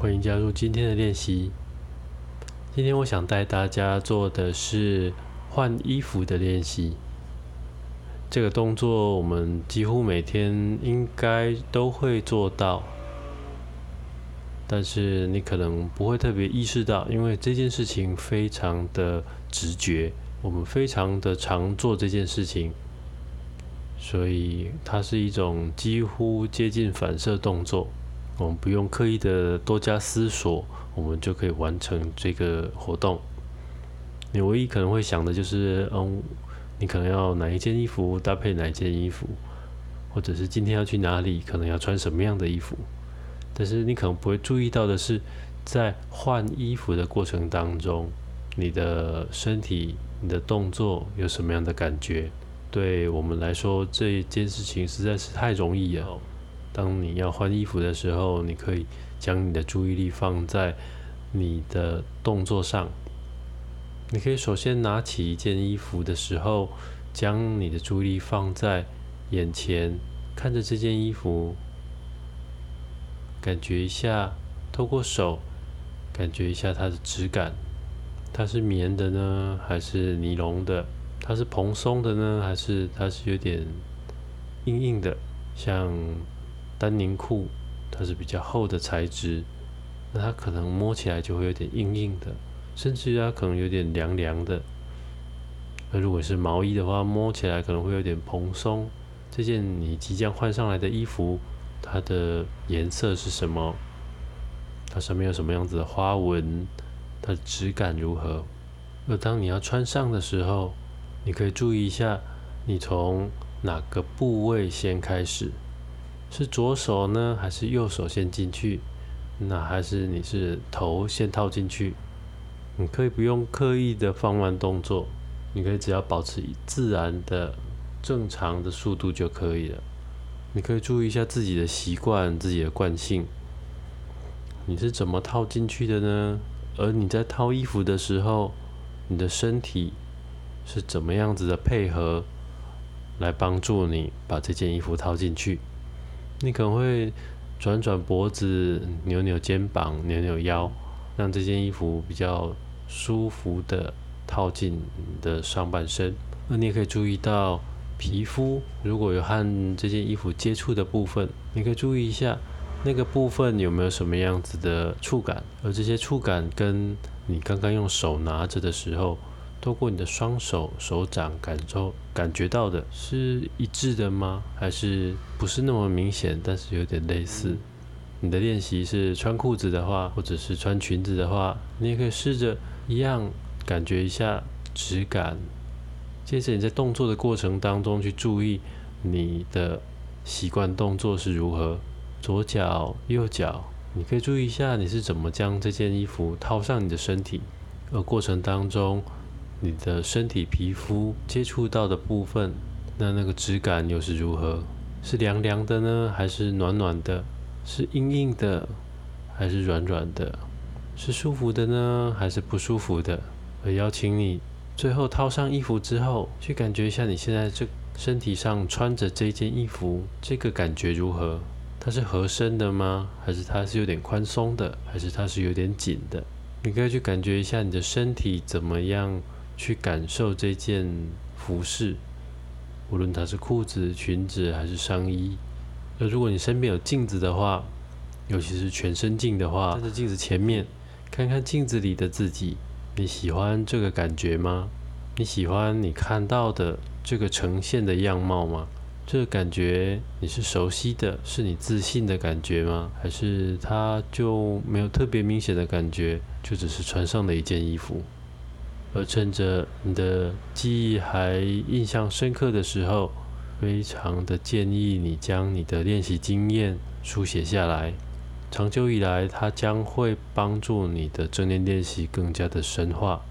欢迎加入今天的练习。今天我想带大家做的是换衣服的练习。这个动作我们几乎每天应该都会做到，但是你可能不会特别意识到，因为这件事情非常的直觉，我们非常的常做这件事情，所以它是一种几乎接近反射动作。我们不用刻意的多加思索，我们就可以完成这个活动。你唯一可能会想的就是，嗯，你可能要哪一件衣服搭配哪一件衣服，或者是今天要去哪里，可能要穿什么样的衣服。但是你可能不会注意到的是，在换衣服的过程当中，你的身体、你的动作有什么样的感觉？对我们来说，这件事情实在是太容易了。当你要换衣服的时候，你可以将你的注意力放在你的动作上。你可以首先拿起一件衣服的时候，将你的注意力放在眼前，看着这件衣服，感觉一下，透过手感觉一下它的质感。它是棉的呢，还是尼龙的？它是蓬松的呢，还是它是有点硬硬的，像？丹宁裤，它是比较厚的材质，那它可能摸起来就会有点硬硬的，甚至它可能有点凉凉的。那如果是毛衣的话，摸起来可能会有点蓬松。这件你即将换上来的衣服，它的颜色是什么？它上面有什么样子的花纹？它的质感如何？而当你要穿上的时候，你可以注意一下，你从哪个部位先开始？是左手呢，还是右手先进去？那还是你是头先套进去？你可以不用刻意的放慢动作，你可以只要保持自然的、正常的速度就可以了。你可以注意一下自己的习惯、自己的惯性，你是怎么套进去的呢？而你在套衣服的时候，你的身体是怎么样子的配合，来帮助你把这件衣服套进去？你可能会转转脖子、扭扭肩膀、扭扭腰，让这件衣服比较舒服的套进你的上半身。那你也可以注意到皮肤，如果有和这件衣服接触的部分，你可以注意一下那个部分有没有什么样子的触感，而这些触感跟你刚刚用手拿着的时候。透过你的双手手掌感受感觉到的是一致的吗？还是不是那么明显，但是有点类似？你的练习是穿裤子的话，或者是穿裙子的话，你也可以试着一样感觉一下质感。接着你在动作的过程当中去注意你的习惯动作是如何，左脚右脚，你可以注意一下你是怎么将这件衣服套上你的身体，而过程当中。你的身体皮肤接触到的部分，那那个质感又是如何？是凉凉的呢，还是暖暖的？是硬硬的，还是软软的？是舒服的呢，还是不舒服的？我邀请你最后套上衣服之后，去感觉一下你现在这身体上穿着这件衣服，这个感觉如何？它是合身的吗？还是它是有点宽松的？还是它是有点紧的？你可以去感觉一下你的身体怎么样。去感受这件服饰，无论它是裤子、裙子还是上衣。那如果你身边有镜子的话，尤其是全身镜的话，站在镜子前面，看看镜子里的自己，你喜欢这个感觉吗？你喜欢你看到的这个呈现的样貌吗？这个感觉你是熟悉的，是你自信的感觉吗？还是它就没有特别明显的感觉，就只是穿上的一件衣服？而趁着你的记忆还印象深刻的时候，非常的建议你将你的练习经验书写下来。长久以来，它将会帮助你的正念练习更加的深化。